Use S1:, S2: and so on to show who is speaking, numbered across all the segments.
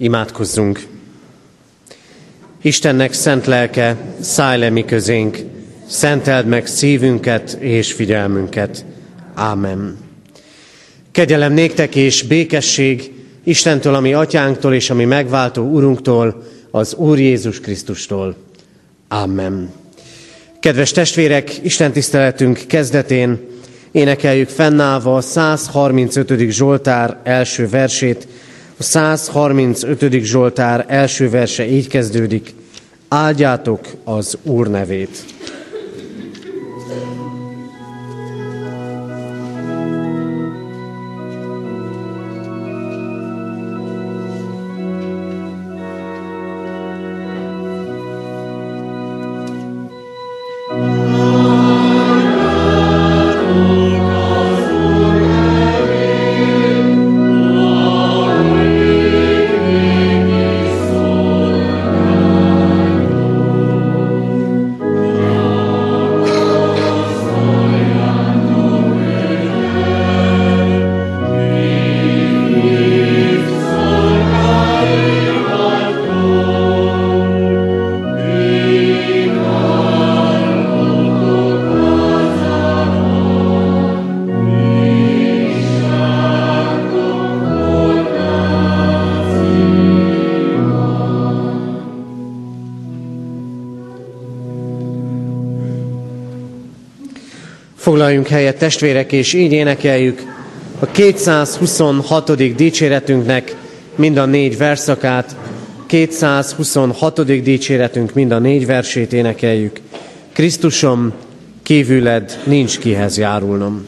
S1: Imádkozzunk! Istennek szent lelke, szállj le mi közénk, szenteld meg szívünket és figyelmünket. Ámen. Kegyelem néktek és békesség Istentől, ami atyánktól és ami megváltó Urunktól, az Úr Jézus Krisztustól. Amen. Kedves testvérek, Isten tiszteletünk kezdetén énekeljük fennállva a 135. Zsoltár első versét, a 135. Zsoltár első verse így kezdődik. Áldjátok az Úr nevét. Foglaljunk helyet testvérek, és így énekeljük a 226. dicséretünknek mind a négy verszakát, 226. dicséretünk mind a négy versét énekeljük. Krisztusom, kívüled nincs kihez járulnom.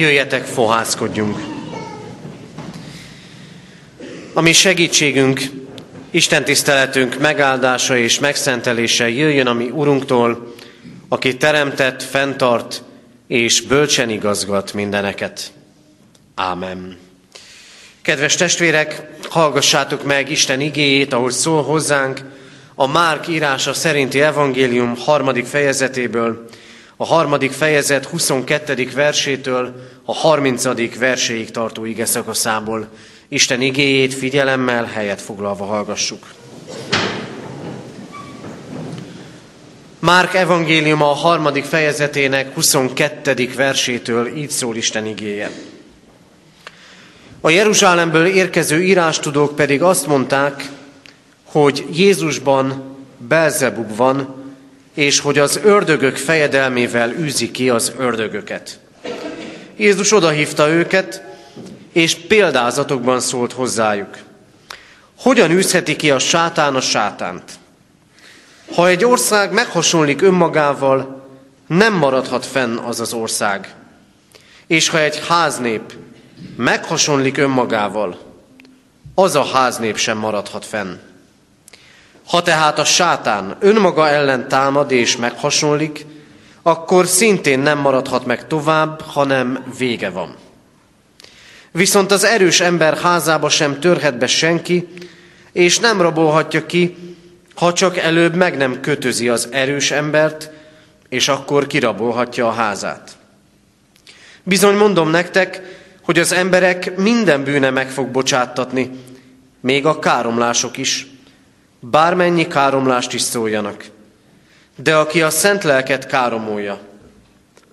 S1: Jöjjetek, fohászkodjunk. A mi segítségünk, Isten tiszteletünk megáldása és megszentelése jöjjön a mi Urunktól, aki teremtett, fenntart és bölcsen igazgat mindeneket. Ámen. Kedves testvérek, hallgassátok meg Isten igéjét, ahogy szól hozzánk a Márk írása szerinti evangélium harmadik fejezetéből, a harmadik fejezet 22. versétől a 30. verséig tartó ige szakaszából. Isten igéjét figyelemmel helyet foglalva hallgassuk. Márk evangéliuma a harmadik fejezetének 22. versétől így szól Isten igéje. A Jeruzsálemből érkező írástudók pedig azt mondták, hogy Jézusban Belzebub van, és hogy az ördögök fejedelmével űzi ki az ördögöket. Jézus odahívta őket, és példázatokban szólt hozzájuk. Hogyan űzheti ki a sátán a sátánt? Ha egy ország meghasonlik önmagával, nem maradhat fenn az az ország. És ha egy háznép meghasonlik önmagával, az a háznép sem maradhat fenn. Ha tehát a sátán önmaga ellen támad és meghasonlik, akkor szintén nem maradhat meg tovább, hanem vége van. Viszont az erős ember házába sem törhet be senki, és nem rabolhatja ki, ha csak előbb meg nem kötözi az erős embert, és akkor kirabolhatja a házát. Bizony mondom nektek, hogy az emberek minden bűne meg fog bocsáttatni, még a káromlások is, bármennyi káromlást is szóljanak. De aki a szent lelket káromolja,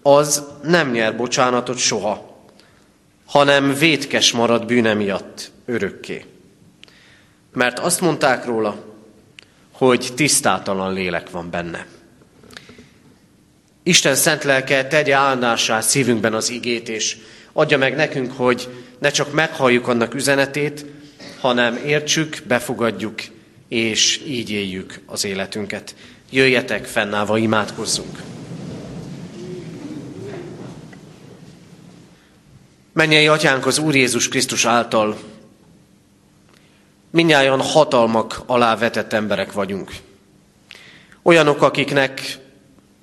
S1: az nem nyer bocsánatot soha, hanem vétkes marad bűne miatt örökké. Mert azt mondták róla, hogy tisztátalan lélek van benne. Isten szent lelke tegye áldásá szívünkben az igét, és adja meg nekünk, hogy ne csak meghalljuk annak üzenetét, hanem értsük, befogadjuk, és így éljük az életünket. Jöjjetek, fennállva imádkozzunk! Mennyei atyánk az Úr Jézus Krisztus által minnyáján hatalmak alá vetett emberek vagyunk. Olyanok, akiknek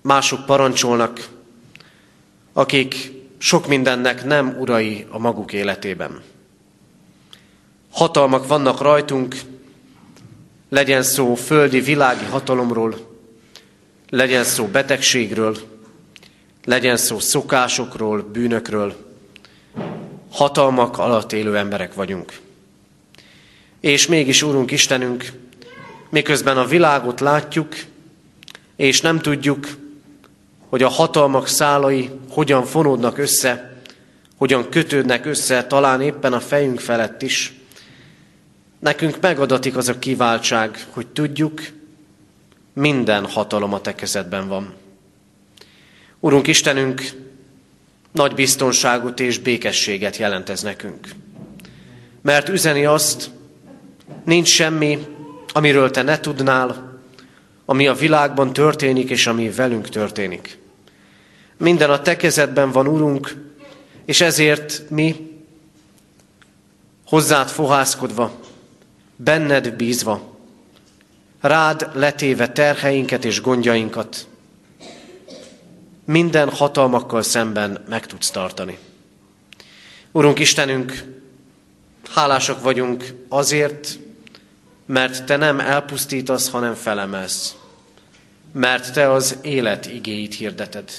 S1: mások parancsolnak, akik sok mindennek nem urai a maguk életében. Hatalmak vannak rajtunk, legyen szó földi, világi hatalomról, legyen szó betegségről, legyen szó szokásokról, bűnökről. Hatalmak alatt élő emberek vagyunk. És mégis, Úrunk Istenünk, miközben a világot látjuk, és nem tudjuk, hogy a hatalmak szálai hogyan fonódnak össze, hogyan kötődnek össze, talán éppen a fejünk felett is, Nekünk megadatik az a kiváltság, hogy tudjuk, minden hatalom a te kezedben van. Urunk Istenünk, nagy biztonságot és békességet jelent ez nekünk. Mert üzeni azt, nincs semmi, amiről te ne tudnál, ami a világban történik, és ami velünk történik. Minden a te kezedben van, Urunk, és ezért mi hozzád fohászkodva, benned bízva, rád letéve terheinket és gondjainkat, minden hatalmakkal szemben meg tudsz tartani. Urunk Istenünk, hálásak vagyunk azért, mert Te nem elpusztítasz, hanem felemelsz. Mert Te az élet igéit hirdeted.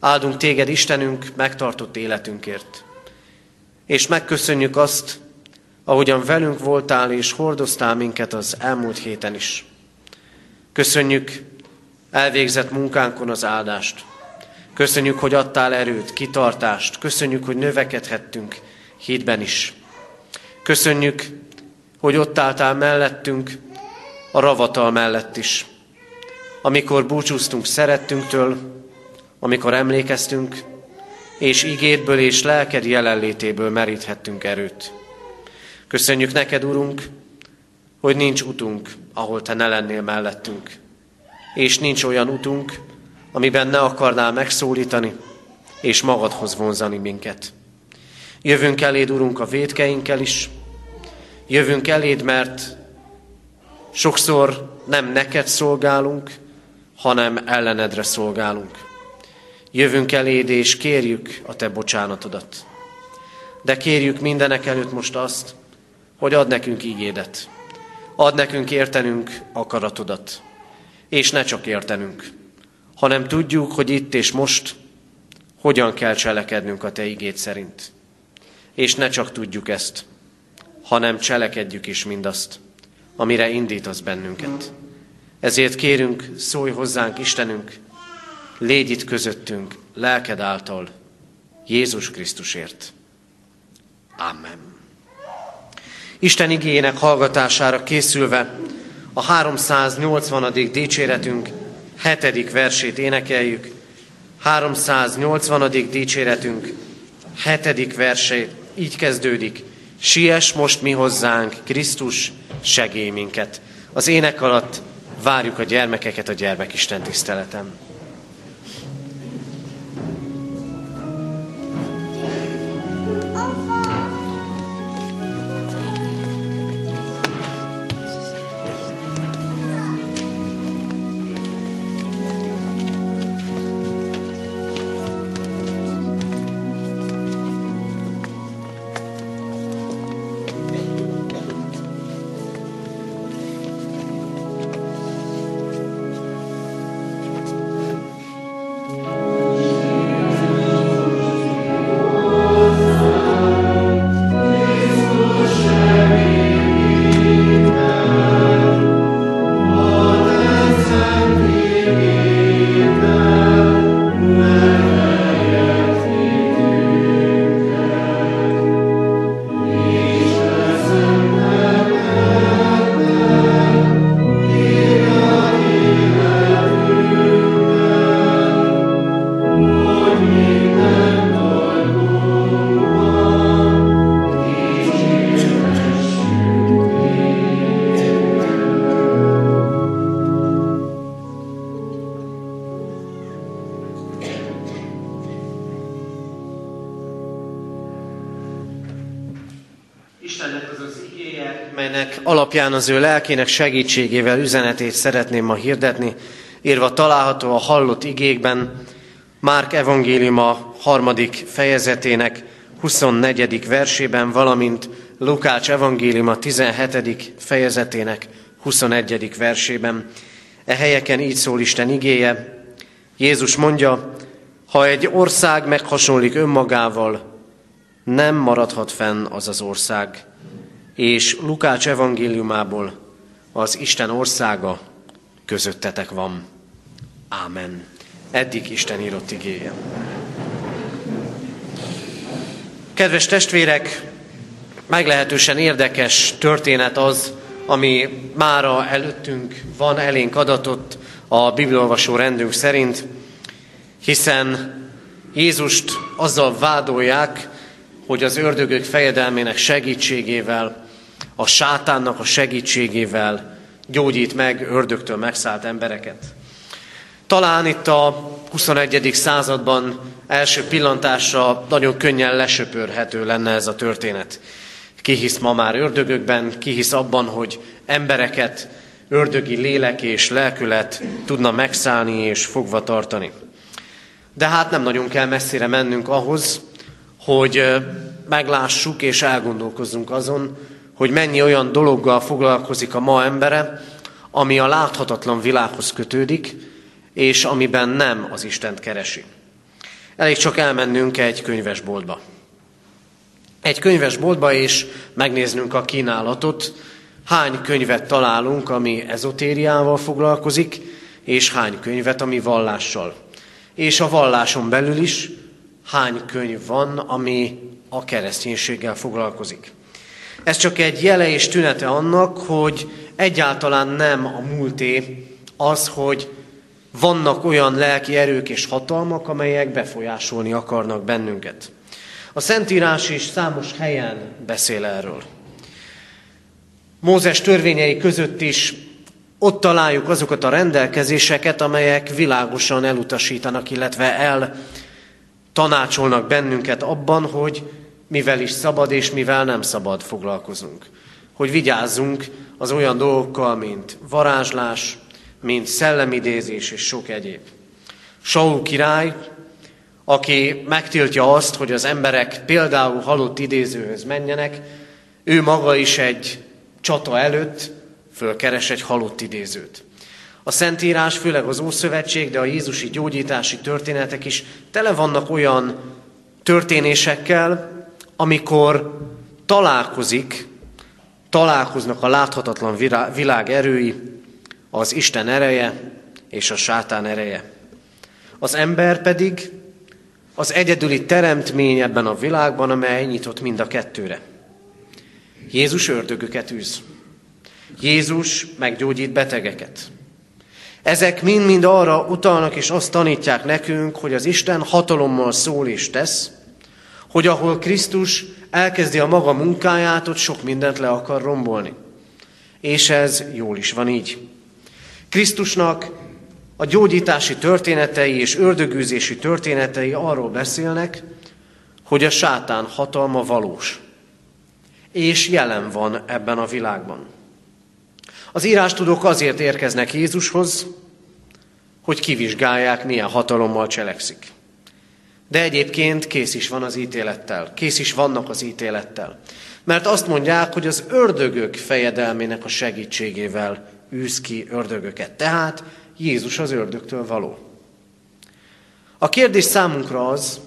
S1: Áldunk Téged, Istenünk, megtartott életünkért. És megköszönjük azt, ahogyan velünk voltál és hordoztál minket az elmúlt héten is. Köszönjük elvégzett munkánkon az áldást. Köszönjük, hogy adtál erőt, kitartást. Köszönjük, hogy növekedhettünk hídben is. Köszönjük, hogy ott álltál mellettünk, a ravatal mellett is. Amikor búcsúztunk szerettünktől, amikor emlékeztünk, és igédből és lelked jelenlétéből meríthettünk erőt. Köszönjük neked, Urunk, hogy nincs utunk, ahol Te ne lennél mellettünk. És nincs olyan utunk, amiben ne akarnál megszólítani, és magadhoz vonzani minket. Jövünk eléd, Urunk, a védkeinkkel is. Jövünk eléd, mert sokszor nem neked szolgálunk, hanem ellenedre szolgálunk. Jövünk eléd, és kérjük a te bocsánatodat. De kérjük mindenek előtt most azt, hogy ad nekünk ígédet. Ad nekünk értenünk akaratodat. És ne csak értenünk, hanem tudjuk, hogy itt és most hogyan kell cselekednünk a Te igét szerint. És ne csak tudjuk ezt, hanem cselekedjük is mindazt, amire indítasz bennünket. Ezért kérünk, szólj hozzánk, Istenünk, légy itt közöttünk, lelked által, Jézus Krisztusért. Amen. Isten igényének hallgatására készülve a 380. dicséretünk hetedik versét énekeljük. 380. dicséretünk hetedik verse így kezdődik. Siess most mi hozzánk, Krisztus, segély minket. Az ének alatt várjuk a gyermekeket a gyermekisten tiszteletem. Alapján az ő lelkének segítségével üzenetét szeretném ma hirdetni, írva található a hallott igékben, Márk evangéliuma harmadik fejezetének 24. versében, valamint Lukács evangéliuma 17. fejezetének 21. versében. E helyeken így szól Isten igéje. Jézus mondja, ha egy ország meghasonlik önmagával, nem maradhat fenn az az ország és Lukács evangéliumából az Isten országa közöttetek van. Ámen. Eddig Isten írott igéje. Kedves testvérek, meglehetősen érdekes történet az, ami mára előttünk van, elénk adatott a bibliolvasó rendünk szerint, hiszen Jézust azzal vádolják, hogy az ördögök fejedelmének segítségével a sátánnak a segítségével gyógyít meg ördögtől megszállt embereket. Talán itt a 21. században első pillantásra nagyon könnyen lesöpörhető lenne ez a történet. Ki hisz ma már ördögökben, ki hisz abban, hogy embereket ördögi lélek és lelkület tudna megszállni és fogva tartani. De hát nem nagyon kell messzire mennünk ahhoz, hogy meglássuk és elgondolkozzunk azon, hogy mennyi olyan dologgal foglalkozik a ma embere, ami a láthatatlan világhoz kötődik, és amiben nem az Istent keresi. Elég csak elmennünk egy könyvesboltba. Egy könyvesboltba, és megnéznünk a kínálatot, hány könyvet találunk, ami ezotériával foglalkozik, és hány könyvet, ami vallással. És a valláson belül is hány könyv van, ami a kereszténységgel foglalkozik. Ez csak egy jele és tünete annak, hogy egyáltalán nem a múlté az, hogy vannak olyan lelki erők és hatalmak, amelyek befolyásolni akarnak bennünket. A Szentírás is számos helyen beszél erről. Mózes törvényei között is ott találjuk azokat a rendelkezéseket, amelyek világosan elutasítanak, illetve el tanácsolnak bennünket abban, hogy mivel is szabad és mivel nem szabad foglalkozunk. Hogy vigyázzunk az olyan dolgokkal, mint varázslás, mint szellemidézés és sok egyéb. Saul király, aki megtiltja azt, hogy az emberek például halott idézőhöz menjenek, ő maga is egy csata előtt fölkeres egy halott idézőt. A Szentírás, főleg az Ószövetség, de a Jézusi gyógyítási történetek is tele vannak olyan történésekkel, amikor találkozik, találkoznak a láthatatlan világ erői, az Isten ereje és a sátán ereje. Az ember pedig az egyedüli teremtmény ebben a világban, amely nyitott mind a kettőre. Jézus ördögöket űz. Jézus meggyógyít betegeket. Ezek mind-mind arra utalnak és azt tanítják nekünk, hogy az Isten hatalommal szól és tesz, hogy ahol Krisztus elkezdi a maga munkáját, ott sok mindent le akar rombolni. És ez jól is van így. Krisztusnak a gyógyítási történetei és ördögűzési történetei arról beszélnek, hogy a sátán hatalma valós, és jelen van ebben a világban. Az írástudók azért érkeznek Jézushoz, hogy kivizsgálják, milyen hatalommal cselekszik. De egyébként kész is van az ítélettel, kész is vannak az ítélettel. Mert azt mondják, hogy az ördögök fejedelmének a segítségével űz ki ördögöket. Tehát Jézus az ördögtől való. A kérdés számunkra az,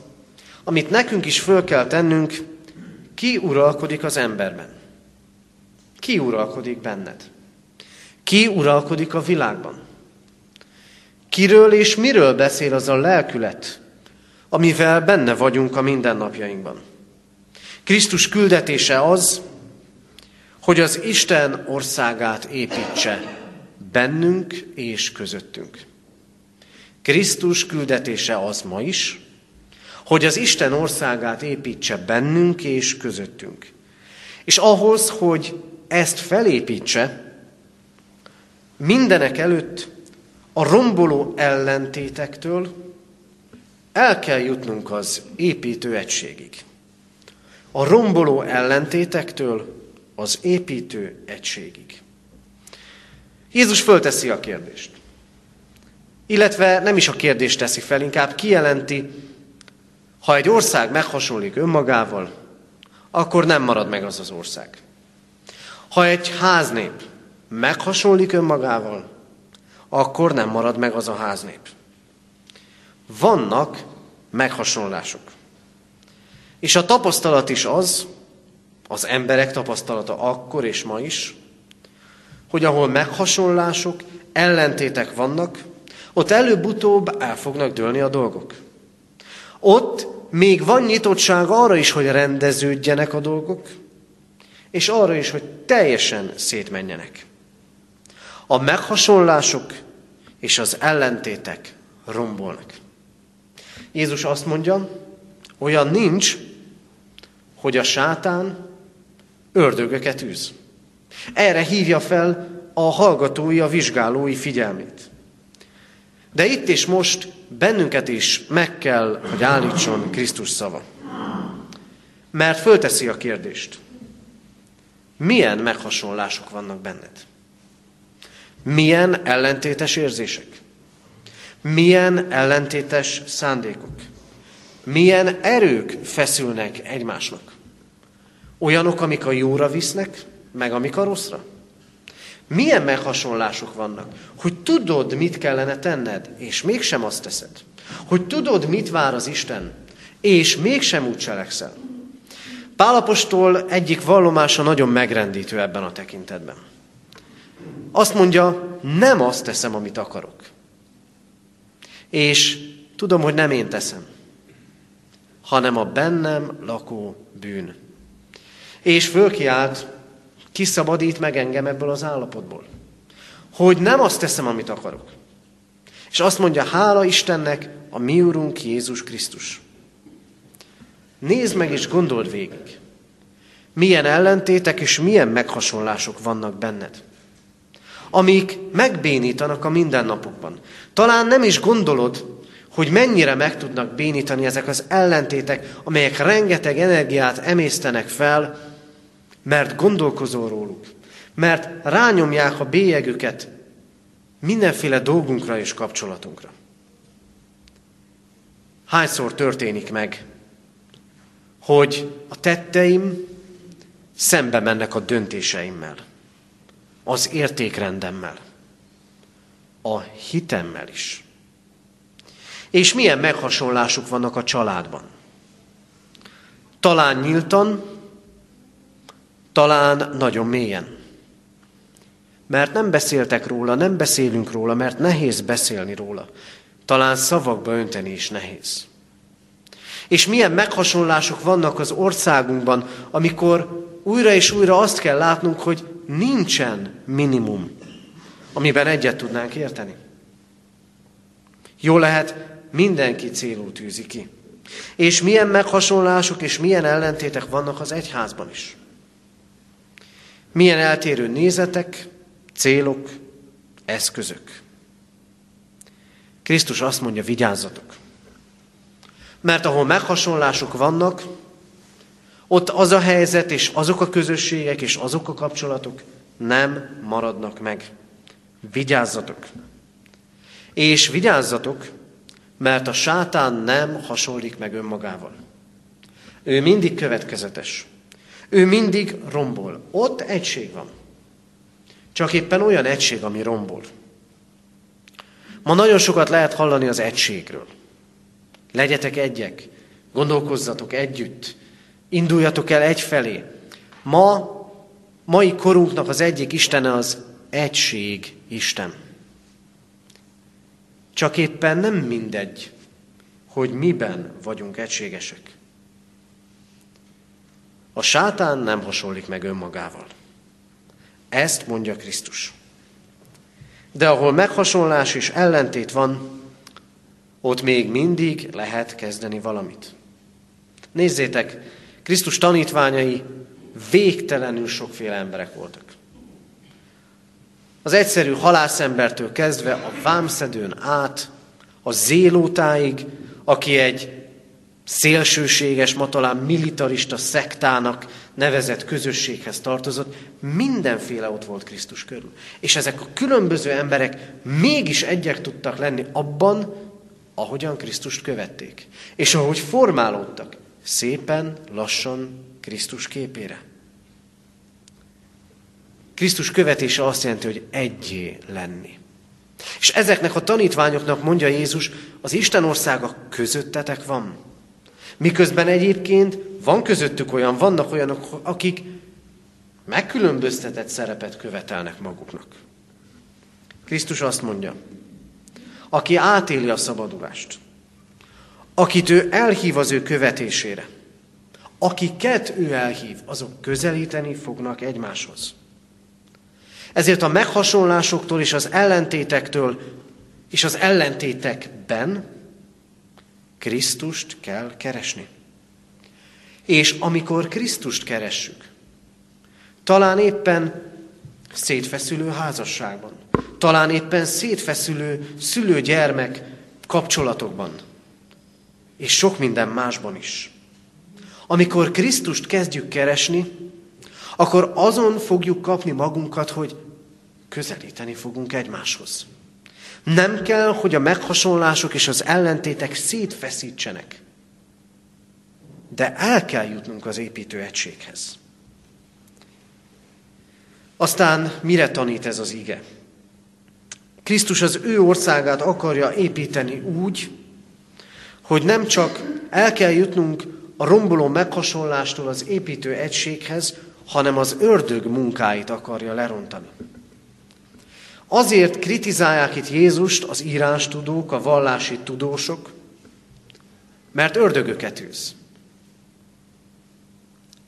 S1: amit nekünk is föl kell tennünk, ki uralkodik az emberben? Ki uralkodik benned? Ki uralkodik a világban? Kiről és miről beszél az a lelkület, amivel benne vagyunk a mindennapjainkban? Krisztus küldetése az, hogy az Isten országát építse bennünk és közöttünk. Krisztus küldetése az ma is, hogy az Isten országát építse bennünk és közöttünk. És ahhoz, hogy ezt felépítse, mindenek előtt a romboló ellentétektől el kell jutnunk az építő egységig. A romboló ellentétektől az építő egységig. Jézus fölteszi a kérdést. Illetve nem is a kérdést teszi fel, inkább kijelenti, ha egy ország meghasonlik önmagával, akkor nem marad meg az az ország. Ha egy háznép meghasonlik önmagával, akkor nem marad meg az a háznép. Vannak meghasonlások. És a tapasztalat is az, az emberek tapasztalata akkor és ma is, hogy ahol meghasonlások, ellentétek vannak, ott előbb-utóbb el fognak dőlni a dolgok. Ott még van nyitottság arra is, hogy rendeződjenek a dolgok, és arra is, hogy teljesen szétmenjenek. A meghasonlások és az ellentétek rombolnak. Jézus azt mondja, olyan nincs, hogy a sátán ördögöket űz. Erre hívja fel a hallgatói, a vizsgálói figyelmét. De itt és most bennünket is meg kell, hogy állítson Krisztus szava. Mert fölteszi a kérdést. Milyen meghasonlások vannak benned? Milyen ellentétes érzések? Milyen ellentétes szándékok? Milyen erők feszülnek egymásnak? Olyanok, amik a jóra visznek, meg amik a rosszra? Milyen meghasonlások vannak? Hogy tudod, mit kellene tenned, és mégsem azt teszed. Hogy tudod, mit vár az Isten, és mégsem úgy cselekszel. Pálapostól egyik vallomása nagyon megrendítő ebben a tekintetben. Azt mondja, nem azt teszem, amit akarok. És tudom, hogy nem én teszem, hanem a bennem lakó bűn. És fölkiált kiszabadít meg engem ebből az állapotból. Hogy nem azt teszem, amit akarok. És azt mondja, hála Istennek, a mi Urunk Jézus Krisztus. Nézd meg és gondold végig. Milyen ellentétek és milyen meghasonlások vannak benned. Amik megbénítanak a mindennapokban. Talán nem is gondolod, hogy mennyire meg tudnak bénítani ezek az ellentétek, amelyek rengeteg energiát emésztenek fel, mert gondolkozol róluk, mert rányomják a bélyegüket mindenféle dolgunkra és kapcsolatunkra. Hányszor történik meg, hogy a tetteim szembe mennek a döntéseimmel, az értékrendemmel, a hitemmel is. És milyen meghasonlásuk vannak a családban. Talán nyíltan, talán nagyon mélyen. Mert nem beszéltek róla, nem beszélünk róla, mert nehéz beszélni róla. Talán szavakba önteni is nehéz. És milyen meghasonlások vannak az országunkban, amikor újra és újra azt kell látnunk, hogy nincsen minimum, amiben egyet tudnánk érteni. Jó lehet, mindenki célul tűzi ki. És milyen meghasonlások és milyen ellentétek vannak az egyházban is. Milyen eltérő nézetek, célok, eszközök. Krisztus azt mondja, vigyázzatok. Mert ahol meghasonlások vannak, ott az a helyzet, és azok a közösségek, és azok a kapcsolatok nem maradnak meg. Vigyázzatok! És vigyázzatok, mert a sátán nem hasonlik meg önmagával. Ő mindig következetes. Ő mindig rombol. Ott egység van. Csak éppen olyan egység, ami rombol. Ma nagyon sokat lehet hallani az egységről. Legyetek egyek, gondolkozzatok együtt, induljatok el egyfelé. Ma, mai korunknak az egyik istene az egység Isten. Csak éppen nem mindegy, hogy miben vagyunk egységesek. A sátán nem hasonlik meg önmagával. Ezt mondja Krisztus. De ahol meghasonlás és ellentét van, ott még mindig lehet kezdeni valamit. Nézzétek, Krisztus tanítványai végtelenül sokféle emberek voltak. Az egyszerű halászembertől kezdve a vámszedőn át, a zélótáig, aki egy szélsőséges, ma talán militarista szektának nevezett közösséghez tartozott, mindenféle ott volt Krisztus körül. És ezek a különböző emberek mégis egyek tudtak lenni abban, ahogyan Krisztust követték. És ahogy formálódtak, szépen, lassan Krisztus képére. Krisztus követése azt jelenti, hogy egyé lenni. És ezeknek a tanítványoknak mondja Jézus, az Isten országa közöttetek van. Miközben egyébként van közöttük olyan, vannak olyanok, akik megkülönböztetett szerepet követelnek maguknak. Krisztus azt mondja, aki átéli a szabadulást, akit ő elhív az ő követésére, akiket ő elhív, azok közelíteni fognak egymáshoz. Ezért a meghasonlásoktól és az ellentétektől és az ellentétekben Krisztust kell keresni. És amikor Krisztust keressük, talán éppen szétfeszülő házasságban, talán éppen szétfeszülő szülő-gyermek kapcsolatokban, és sok minden másban is. Amikor Krisztust kezdjük keresni, akkor azon fogjuk kapni magunkat, hogy közelíteni fogunk egymáshoz. Nem kell, hogy a meghasonlások és az ellentétek szétfeszítsenek. De el kell jutnunk az építő egységhez. Aztán mire tanít ez az ige? Krisztus az ő országát akarja építeni úgy, hogy nem csak el kell jutnunk a romboló meghasonlástól az építő egységhez, hanem az ördög munkáit akarja lerontani. Azért kritizálják itt Jézust az írástudók, a vallási tudósok, mert ördögöket űz.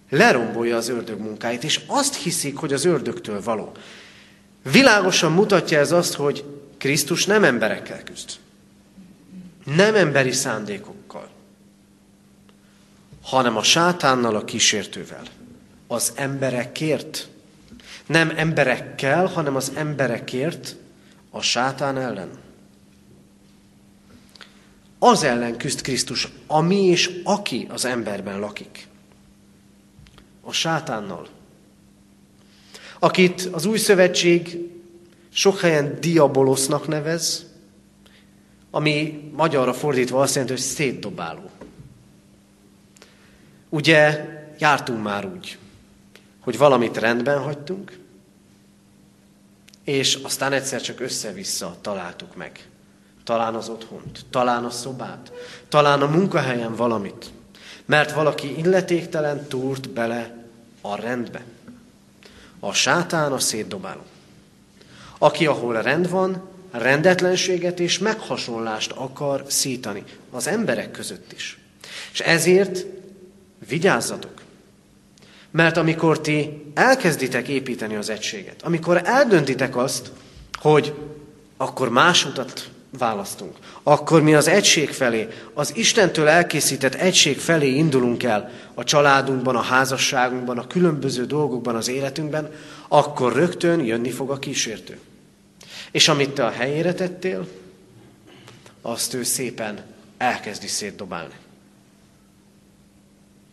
S1: Lerombolja az ördög munkáit, és azt hiszik, hogy az ördögtől való. Világosan mutatja ez azt, hogy Krisztus nem emberekkel küzd. Nem emberi szándékokkal, hanem a sátánnal, a kísértővel. Az emberekért nem emberekkel, hanem az emberekért a sátán ellen. Az ellen küzd Krisztus, ami és aki az emberben lakik. A sátánnal. Akit az új szövetség sok helyen diabolosznak nevez, ami magyarra fordítva azt jelenti, hogy szétdobáló. Ugye jártunk már úgy, hogy valamit rendben hagytunk, és aztán egyszer csak össze-vissza találtuk meg. Talán az otthont, talán a szobát, talán a munkahelyen valamit. Mert valaki illetéktelen túrt bele a rendbe. A sátán a szétdobáló. Aki, ahol rend van, rendetlenséget és meghasonlást akar szítani az emberek között is. És ezért vigyázzatok. Mert amikor ti elkezditek építeni az egységet, amikor eldöntitek azt, hogy akkor más utat választunk, akkor mi az egység felé, az Istentől elkészített egység felé indulunk el a családunkban, a házasságunkban, a különböző dolgokban az életünkben, akkor rögtön jönni fog a kísértő. És amit te a helyére tettél, azt ő szépen elkezdi szétdobálni.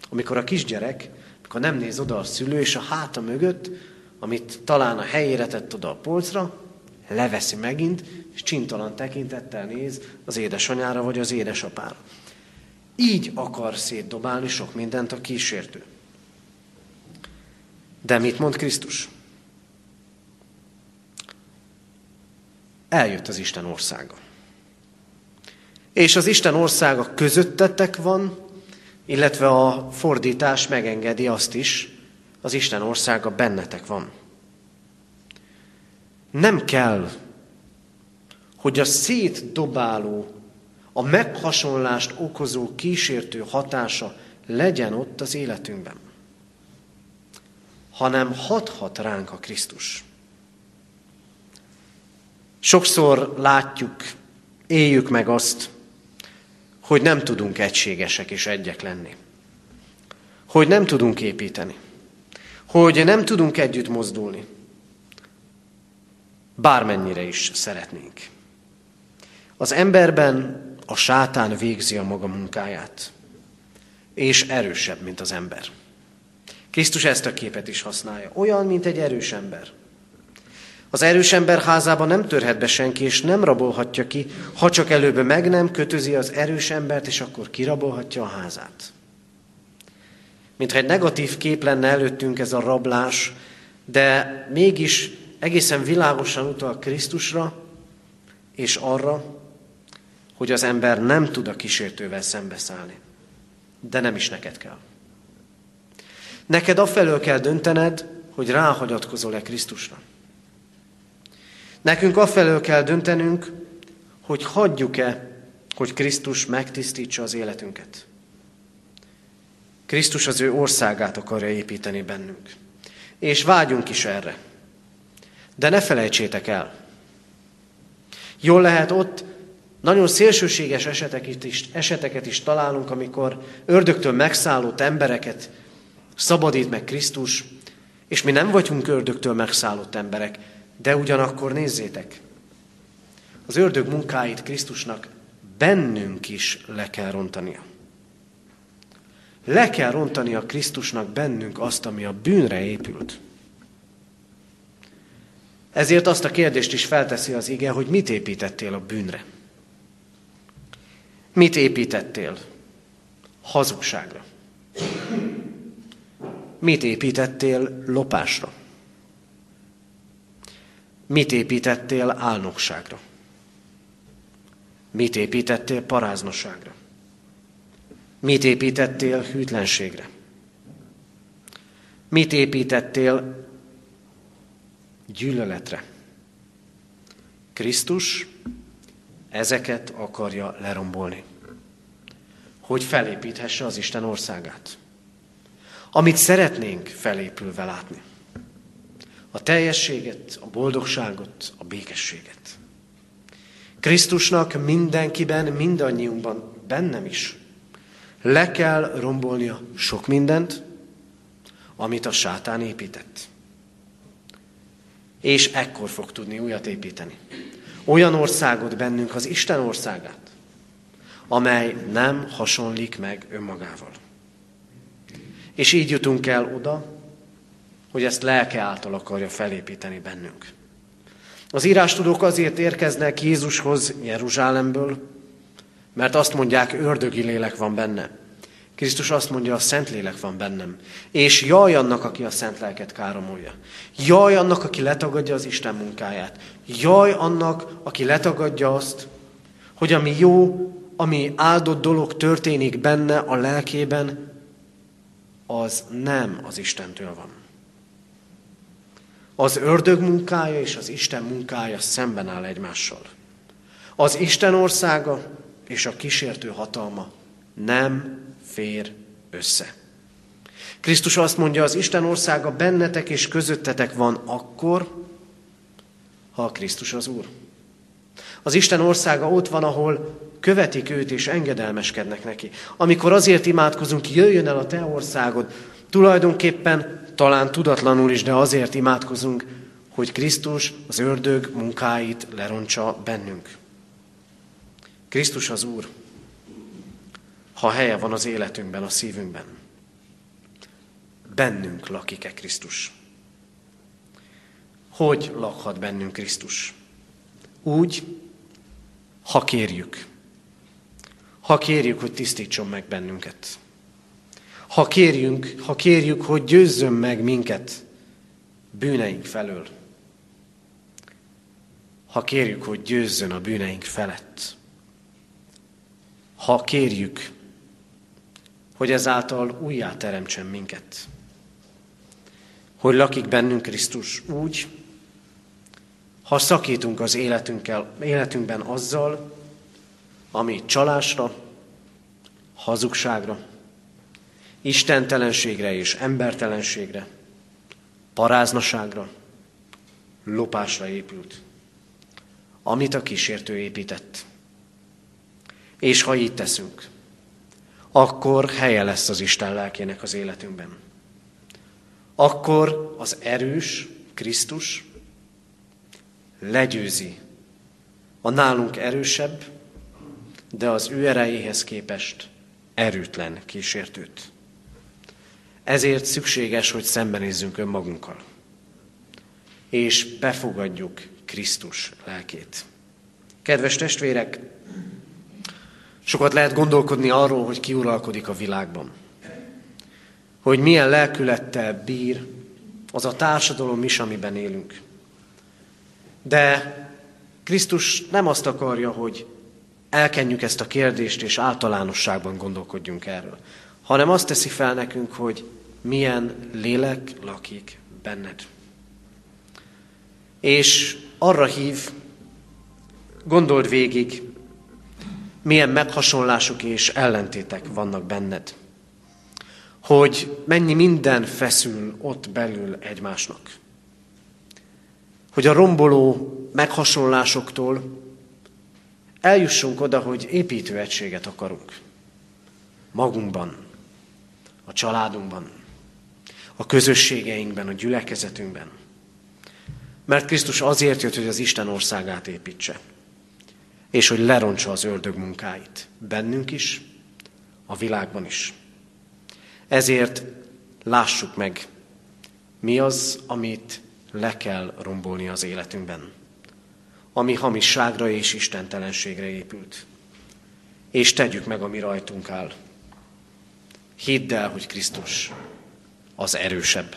S1: Amikor a kisgyerek, amikor nem néz oda a szülő, és a háta mögött, amit talán a helyére tett oda a polcra, leveszi megint, és csintalan tekintettel néz az édesanyára vagy az édesapára. Így akar szétdobálni sok mindent a kísértő. De mit mond Krisztus? Eljött az Isten országa. És az Isten országa közöttetek van, illetve a fordítás megengedi azt is, az Isten országa bennetek van. Nem kell, hogy a szétdobáló, a meghasonlást okozó kísértő hatása legyen ott az életünkben, hanem hathat ránk a Krisztus. Sokszor látjuk, éljük meg azt, hogy nem tudunk egységesek és egyek lenni. Hogy nem tudunk építeni. Hogy nem tudunk együtt mozdulni. Bármennyire is szeretnénk. Az emberben a sátán végzi a maga munkáját. És erősebb, mint az ember. Krisztus ezt a képet is használja. Olyan, mint egy erős ember. Az erős ember házában nem törhet be senki, és nem rabolhatja ki, ha csak előbb meg nem kötözi az erős embert, és akkor kirabolhatja a házát. Mintha egy negatív kép lenne előttünk ez a rablás, de mégis egészen világosan utal Krisztusra, és arra, hogy az ember nem tud a kísértővel szembeszállni. De nem is neked kell. Neked afelől kell döntened, hogy ráhagyatkozol-e Krisztusra. Nekünk afelől kell döntenünk, hogy hagyjuk-e, hogy Krisztus megtisztítsa az életünket. Krisztus az ő országát akarja építeni bennünk. És vágyunk is erre. De ne felejtsétek el. Jól lehet ott nagyon szélsőséges eseteket is, eseteket is találunk, amikor ördögtől megszállott embereket szabadít meg Krisztus, és mi nem vagyunk ördögtől megszállott emberek, de ugyanakkor nézzétek, az ördög munkáit Krisztusnak bennünk is le kell rontania. Le kell rontania Krisztusnak bennünk azt, ami a bűnre épült. Ezért azt a kérdést is felteszi az ige, hogy mit építettél a bűnre. Mit építettél? Hazugságra. Mit építettél lopásra? Mit építettél álnokságra? Mit építettél paráznosságra? Mit építettél hűtlenségre? Mit építettél gyűlöletre? Krisztus ezeket akarja lerombolni, hogy felépíthesse az Isten országát, amit szeretnénk felépülve látni a teljességet, a boldogságot, a békességet. Krisztusnak mindenkiben, mindannyiunkban, bennem is le kell rombolnia sok mindent, amit a sátán épített. És ekkor fog tudni újat építeni. Olyan országot bennünk, az Isten országát, amely nem hasonlik meg önmagával. És így jutunk el oda, hogy ezt lelke által akarja felépíteni bennünk. Az írástudók azért érkeznek Jézushoz Jeruzsálemből, mert azt mondják, ördögi lélek van benne. Krisztus azt mondja, a szent lélek van bennem. És jaj annak, aki a szent lelket káromolja. Jaj annak, aki letagadja az Isten munkáját. Jaj annak, aki letagadja azt, hogy ami jó, ami áldott dolog történik benne a lelkében, az nem az Istentől van. Az ördög munkája és az Isten munkája szemben áll egymással. Az Isten országa és a kísértő hatalma nem fér össze. Krisztus azt mondja, az Isten országa bennetek és közöttetek van akkor, ha a Krisztus az Úr. Az Isten országa ott van, ahol követik őt és engedelmeskednek neki. Amikor azért imádkozunk, jöjjön el a te országod, tulajdonképpen talán tudatlanul is, de azért imádkozunk, hogy Krisztus az ördög munkáit lerontsa bennünk. Krisztus az Úr, ha helye van az életünkben, a szívünkben. Bennünk lakik-e Krisztus? Hogy lakhat bennünk Krisztus? Úgy, ha kérjük. Ha kérjük, hogy tisztítson meg bennünket. Ha kérjünk, ha kérjük, hogy győzzön meg minket bűneink felől. Ha kérjük, hogy győzzön a bűneink felett. Ha kérjük, hogy ezáltal újjá teremtsen minket. Hogy lakik bennünk Krisztus úgy, ha szakítunk az életünkkel, életünkben azzal, ami csalásra, hazugságra, istentelenségre és embertelenségre, paráznaságra, lopásra épült, amit a kísértő épített. És ha így teszünk, akkor helye lesz az Isten lelkének az életünkben. Akkor az erős Krisztus legyőzi a nálunk erősebb, de az ő erejéhez képest erőtlen kísértőt. Ezért szükséges, hogy szembenézzünk önmagunkkal, és befogadjuk Krisztus lelkét. Kedves testvérek, sokat lehet gondolkodni arról, hogy ki uralkodik a világban. Hogy milyen lelkülettel bír az a társadalom is, amiben élünk. De Krisztus nem azt akarja, hogy elkenjük ezt a kérdést, és általánosságban gondolkodjunk erről, hanem azt teszi fel nekünk, hogy milyen lélek lakik benned. És arra hív, gondold végig, milyen meghasonlások és ellentétek vannak benned. Hogy mennyi minden feszül ott belül egymásnak. Hogy a romboló meghasonlásoktól eljussunk oda, hogy építő egységet akarunk. Magunkban, a családunkban, a közösségeinkben, a gyülekezetünkben. Mert Krisztus azért jött, hogy az Isten országát építse, és hogy lerontsa az ördög munkáit. Bennünk is, a világban is. Ezért lássuk meg, mi az, amit le kell rombolni az életünkben, ami hamisságra és istentelenségre épült. És tegyük meg, ami rajtunk áll. Hidd el, hogy Krisztus az erősebb.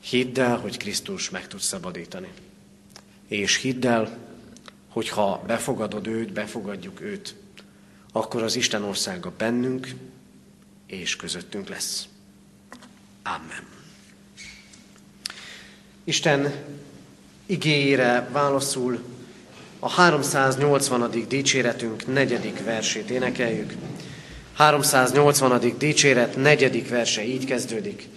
S1: Hidd el, hogy Krisztus meg tud szabadítani. És hidd el, hogy ha befogadod őt, befogadjuk őt, akkor az Isten országa bennünk és közöttünk lesz. Amen. Isten igényére válaszul a 380. dicséretünk negyedik versét énekeljük. 380. dicséret negyedik verse így kezdődik.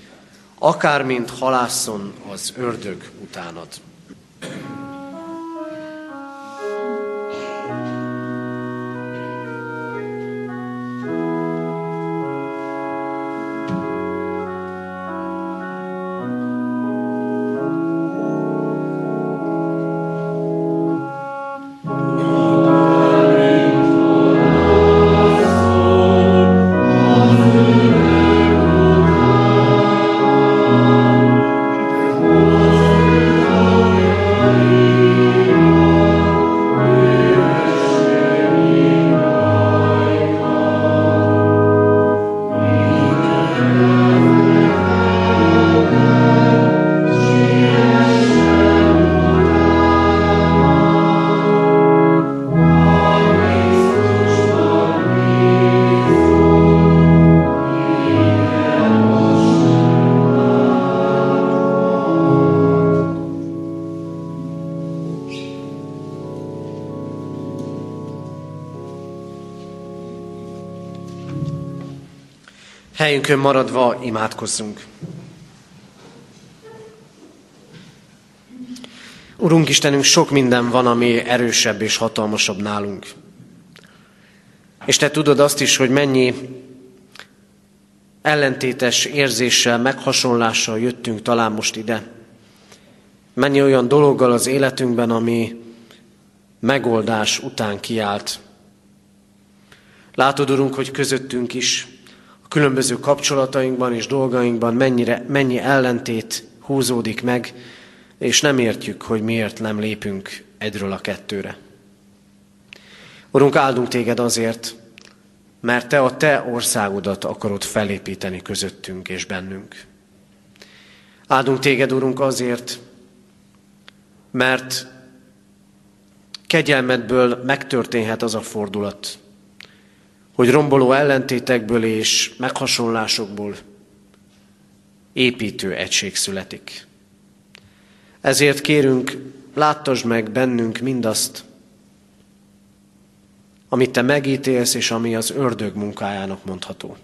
S1: Akármint halászon az ördög utánad. Helyünkön maradva imádkozzunk. Urunk Istenünk, sok minden van, ami erősebb és hatalmasabb nálunk. És Te tudod azt is, hogy mennyi ellentétes érzéssel, meghasonlással jöttünk talán most ide. Mennyi olyan dologgal az életünkben, ami megoldás után kiállt. Látod, Urunk, hogy közöttünk is a különböző kapcsolatainkban és dolgainkban mennyire, mennyi ellentét húzódik meg, és nem értjük, hogy miért nem lépünk egyről a kettőre. Urunk, áldunk téged azért, mert te a te országodat akarod felépíteni közöttünk és bennünk. Áldunk téged, Urunk, azért, mert kegyelmedből megtörténhet az a fordulat, hogy romboló ellentétekből és meghasonlásokból építő egység születik. Ezért kérünk, láttasd meg bennünk mindazt, amit te megítélsz, és ami az ördög munkájának mondható.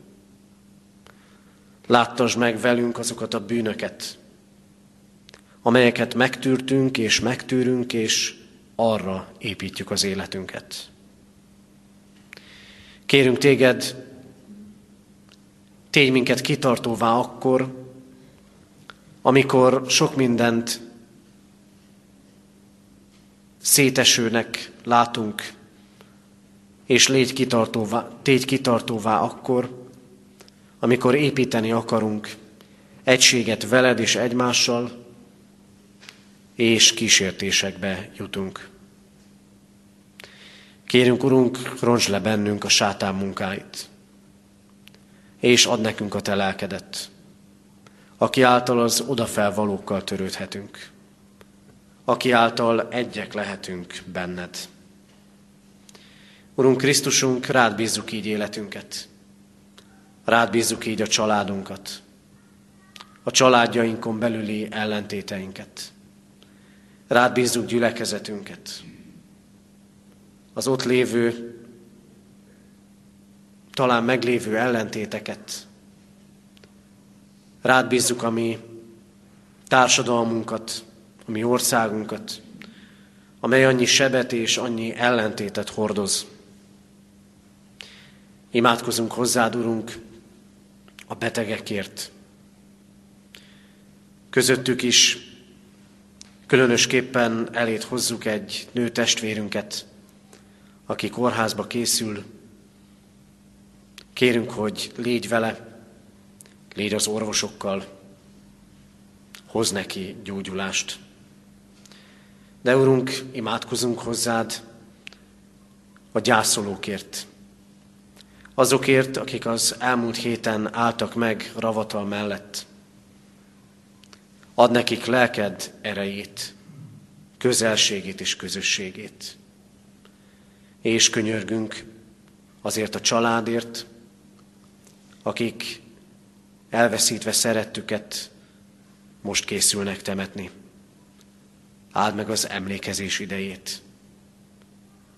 S1: Láttasd meg velünk azokat a bűnöket, amelyeket megtűrtünk és megtűrünk, és arra építjük az életünket. Kérünk téged, tégy minket kitartóvá akkor, amikor sok mindent szétesőnek látunk, és légy kitartóvá, tégy kitartóvá akkor, amikor építeni akarunk egységet veled és egymással, és kísértésekbe jutunk. Kérünk, Urunk, roncs le bennünk a sátán munkáit, és ad nekünk a te lelkedet, aki által az odafelvalókkal törődhetünk, aki által egyek lehetünk benned. Urunk Krisztusunk, rád bízzuk így életünket, rád bízzuk így a családunkat, a családjainkon belüli ellentéteinket, rád bízzuk gyülekezetünket, az ott lévő, talán meglévő ellentéteket. Rád bízzuk a mi társadalmunkat, a mi országunkat, amely annyi sebet és annyi ellentétet hordoz. Imádkozunk hozzád, Urunk, a betegekért. Közöttük is különösképpen elét hozzuk egy nő testvérünket, aki kórházba készül, kérünk, hogy légy vele, légy az orvosokkal, hoz neki gyógyulást. De Urunk, imádkozunk hozzád a gyászolókért, azokért, akik az elmúlt héten álltak meg ravatal mellett. Ad nekik lelked erejét, közelségét és közösségét és könyörgünk azért a családért, akik elveszítve szerettüket most készülnek temetni. Áld meg az emlékezés idejét.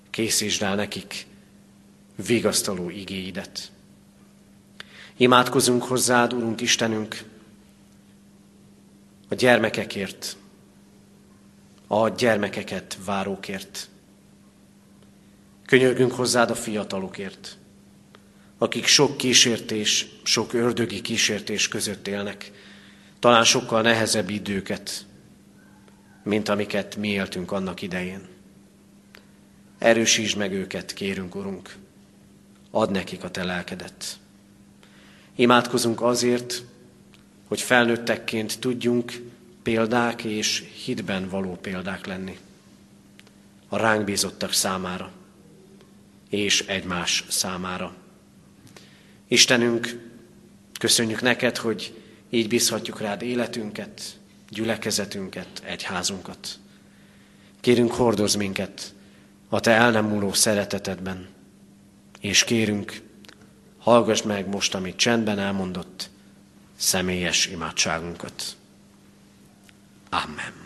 S1: Készítsd el nekik vigasztaló igéidet. Imádkozunk hozzád, Urunk Istenünk, a gyermekekért, a gyermekeket várókért. Könyörgünk hozzád a fiatalokért, akik sok kísértés, sok ördögi kísértés között élnek, talán sokkal nehezebb időket, mint amiket mi éltünk annak idején. Erősítsd meg őket, kérünk, Urunk, add nekik a te lelkedet. Imádkozunk azért, hogy felnőttekként tudjunk példák és hitben való példák lenni a ránk bízottak számára és egymás számára. Istenünk, köszönjük neked, hogy így bízhatjuk rád életünket, gyülekezetünket, egyházunkat. Kérünk, hordoz minket a te el nem múló szeretetedben, és kérünk, hallgass meg most, amit csendben elmondott, személyes imádságunkat. Amen.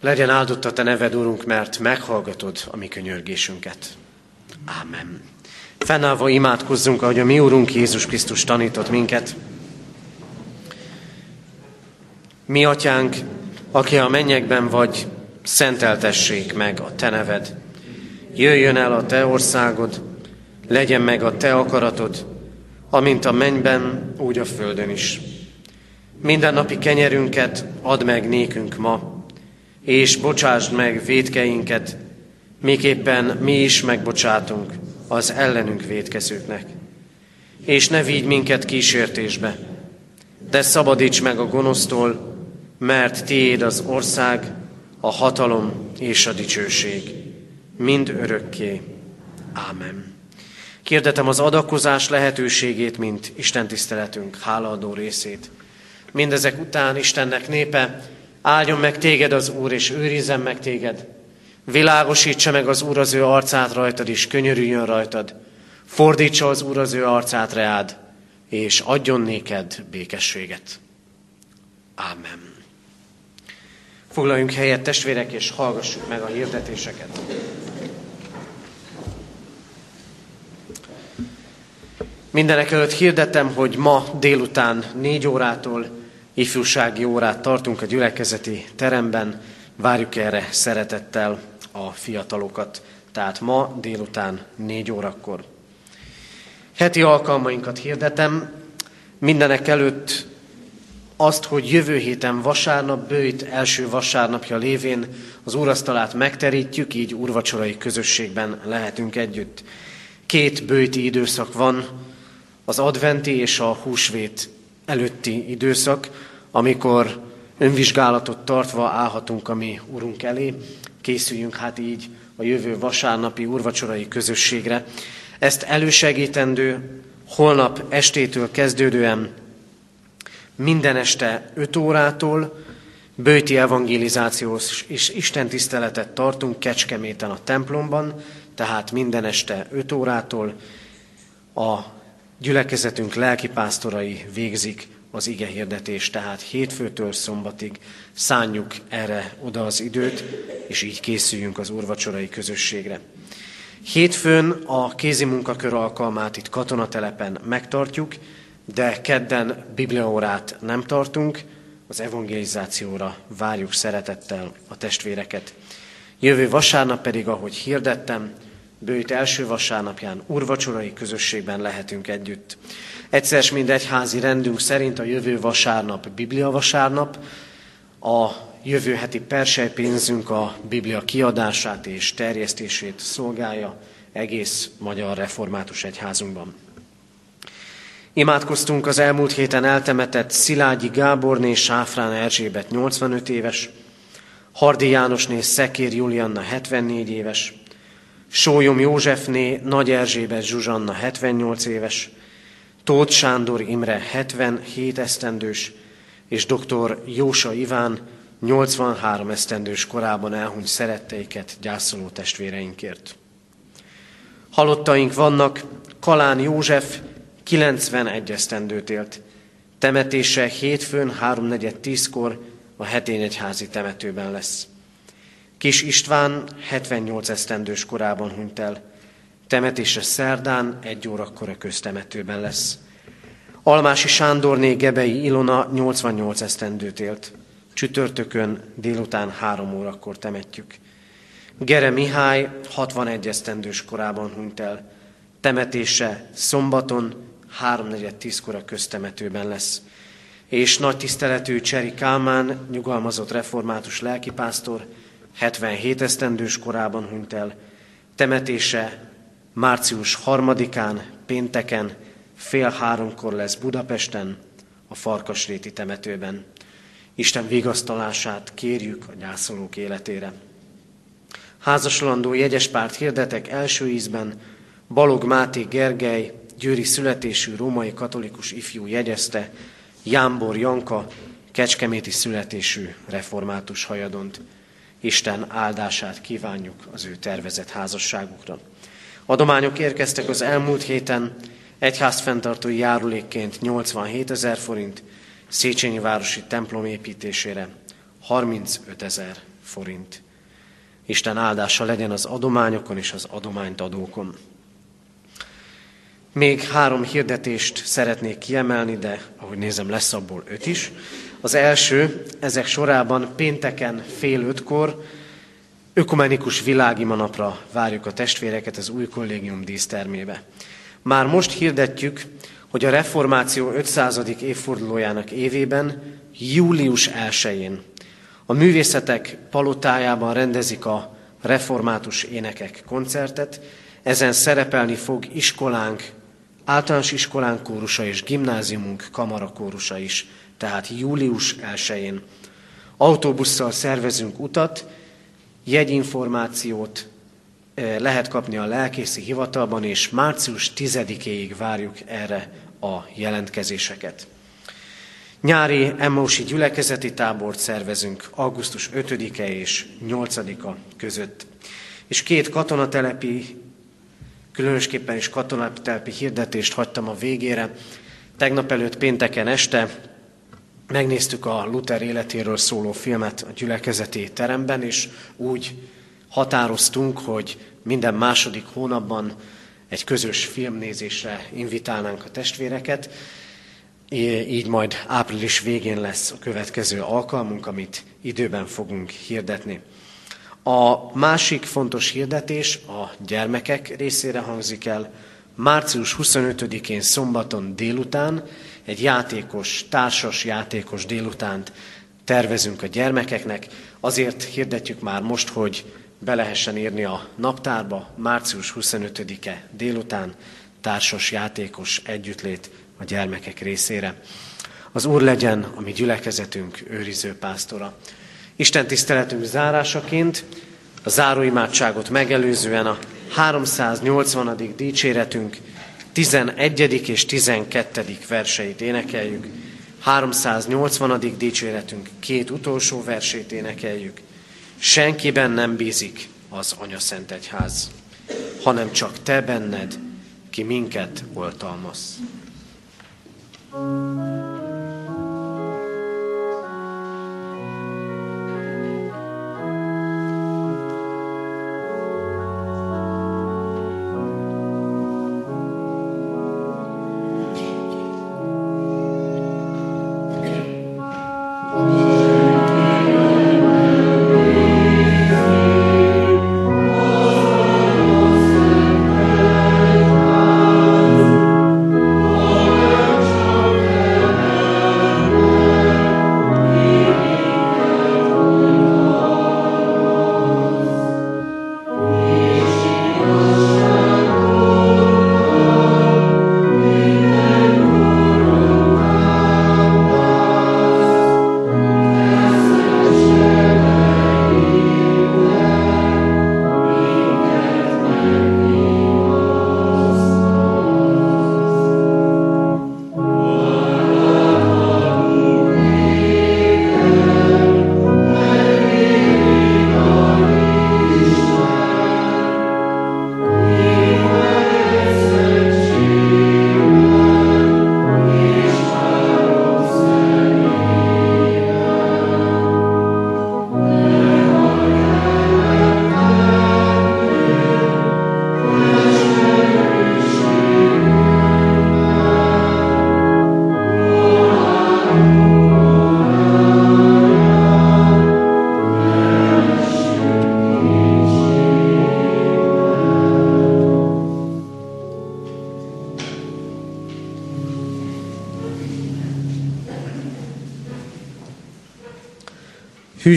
S1: Legyen áldott a Te neved, Urunk, mert meghallgatod a mi könyörgésünket. Ámen. Fennállva imádkozzunk, ahogy a mi Úrunk Jézus Krisztus tanított minket. Mi, Atyánk, aki a mennyekben vagy, szenteltessék meg a Te neved. Jöjjön el a Te országod, legyen meg a Te akaratod, amint a mennyben, úgy a földön is. Minden napi kenyerünket add meg nékünk ma, és bocsásd meg védkeinket, miképpen mi is megbocsátunk az ellenünk védkezőknek. És ne vigy minket kísértésbe, de szabadíts meg a gonosztól, mert tiéd az ország, a hatalom és a dicsőség, mind örökké. Ámen. Kérdetem az adakozás lehetőségét, mint Isten tiszteletünk hálaadó részét. Mindezek után Istennek népe, áldjon meg téged az Úr, és őrizzen meg téged. Világosítsa meg az Úr az ő arcát rajtad, és könyörüljön rajtad. Fordítsa az Úr az ő arcát reád, és adjon néked békességet. Ámen. Foglaljunk helyet, testvérek, és hallgassuk meg a hirdetéseket. Mindenek előtt hirdetem, hogy ma délután négy órától ifjúsági órát tartunk a gyülekezeti teremben. Várjuk erre szeretettel a fiatalokat. Tehát ma délután négy órakor. Heti alkalmainkat hirdetem. Mindenek előtt azt, hogy jövő héten vasárnap, bőjt első vasárnapja lévén az úrasztalát megterítjük, így úrvacsorai közösségben lehetünk együtt. Két bőti időszak van, az adventi és a húsvét előtti időszak, amikor önvizsgálatot tartva állhatunk a mi Urunk elé, készüljünk hát így a jövő vasárnapi úrvacsorai közösségre. Ezt elősegítendő holnap estétől kezdődően minden este 5 órától bőti evangelizációs és istentiszteletet tartunk Kecskeméten a templomban, tehát minden este 5 órától a gyülekezetünk lelkipásztorai végzik az ige hirdetés, tehát hétfőtől szombatig szánjuk erre oda az időt, és így készüljünk az úrvacsorai közösségre. Hétfőn a kézi munkakör alkalmát itt katonatelepen megtartjuk, de kedden bibliaórát nem tartunk, az evangelizációra várjuk szeretettel a testvéreket. Jövő vasárnap pedig, ahogy hirdettem, bőjt első vasárnapján urvacsorai közösségben lehetünk együtt. Egyszer mind egyházi rendünk szerint a jövő vasárnap Biblia vasárnap, a jövő heti persejpénzünk a Biblia kiadását és terjesztését szolgálja egész magyar református egyházunkban. Imádkoztunk az elmúlt héten eltemetett Szilágyi Gáborné Sáfrán Erzsébet 85 éves, Hardi Jánosné Szekér Julianna 74 éves, Sólyom Józsefné Nagy Erzsébet Zsuzsanna 78 éves, Tóth Sándor Imre 77 esztendős, és dr. Jósa Iván 83 esztendős korában elhunyt szeretteiket gyászoló testvéreinkért. Halottaink vannak, Kalán József 91 esztendőt élt. Temetése hétfőn 3.4.10-kor a Hetény egyházi temetőben lesz. Kis István 78 esztendős korában hunyt el. Temetése szerdán egy órakor a köztemetőben lesz. Almási Sándorné Gebei Ilona 88 esztendőt élt. Csütörtökön délután három órakor temetjük. Gere Mihály 61 esztendős korában hunyt el. Temetése szombaton 3.4.10-kor a köztemetőben lesz. És nagy tiszteletű Cseri Kálmán, nyugalmazott református lelkipásztor, 77 esztendős korában hunyt el. Temetése március 3-án, pénteken, fél háromkor lesz Budapesten, a Farkasréti temetőben. Isten vigasztalását kérjük a gyászolók életére. Házasolandó jegyespárt hirdetek első ízben Balog Máté Gergely, győri születésű római katolikus ifjú jegyezte, Jámbor Janka, kecskeméti születésű református hajadont. Isten áldását kívánjuk az ő tervezett házasságukra. Adományok érkeztek az elmúlt héten, egyház fenntartói járulékként 87 ezer forint, Széchenyi városi templom építésére 35 ezer forint. Isten áldása legyen az adományokon és az adományt adókon. Még három hirdetést szeretnék kiemelni, de ahogy nézem, lesz abból öt is. Az első, ezek sorában pénteken fél ötkor ökumenikus világimanapra várjuk a testvéreket az új kollégium dísztermébe. Már most hirdetjük, hogy a reformáció 500. évfordulójának évében, július 1-én a művészetek palotájában rendezik a református énekek koncertet, ezen szerepelni fog iskolánk, általános iskolánk kórusa és gimnáziumunk kamarakórusa is, tehát július 1-én. Autóbusszal szervezünk utat, jegyinformációt eh, lehet kapni a lelkészi hivatalban, és március 10-éig várjuk erre a jelentkezéseket. Nyári Emmausi gyülekezeti tábort szervezünk augusztus 5-e és 8-a között. És két katonatelepi, különösképpen is katonatelepi hirdetést hagytam a végére. Tegnap előtt pénteken este megnéztük a Luther életéről szóló filmet a gyülekezeti teremben, és úgy határoztunk, hogy minden második hónapban egy közös filmnézésre invitálnánk a testvéreket. Így majd április végén lesz a következő alkalmunk, amit időben fogunk hirdetni. A másik fontos hirdetés a gyermekek részére hangzik el. Március 25-én szombaton délután egy játékos, társas játékos délutánt tervezünk a gyermekeknek. Azért hirdetjük már most, hogy be lehessen írni a naptárba március 25-e délután társas játékos együttlét a gyermekek részére. Az Úr legyen a mi gyülekezetünk őriző pásztora. Isten tiszteletünk zárásaként a záróimádságot megelőzően a 380. dicséretünk 11. és 12. verseit énekeljük. 380. dicséretünk két utolsó versét énekeljük. Senkiben nem bízik az Anya Szent Egyház, hanem csak te benned, ki minket oltalmaz. thank you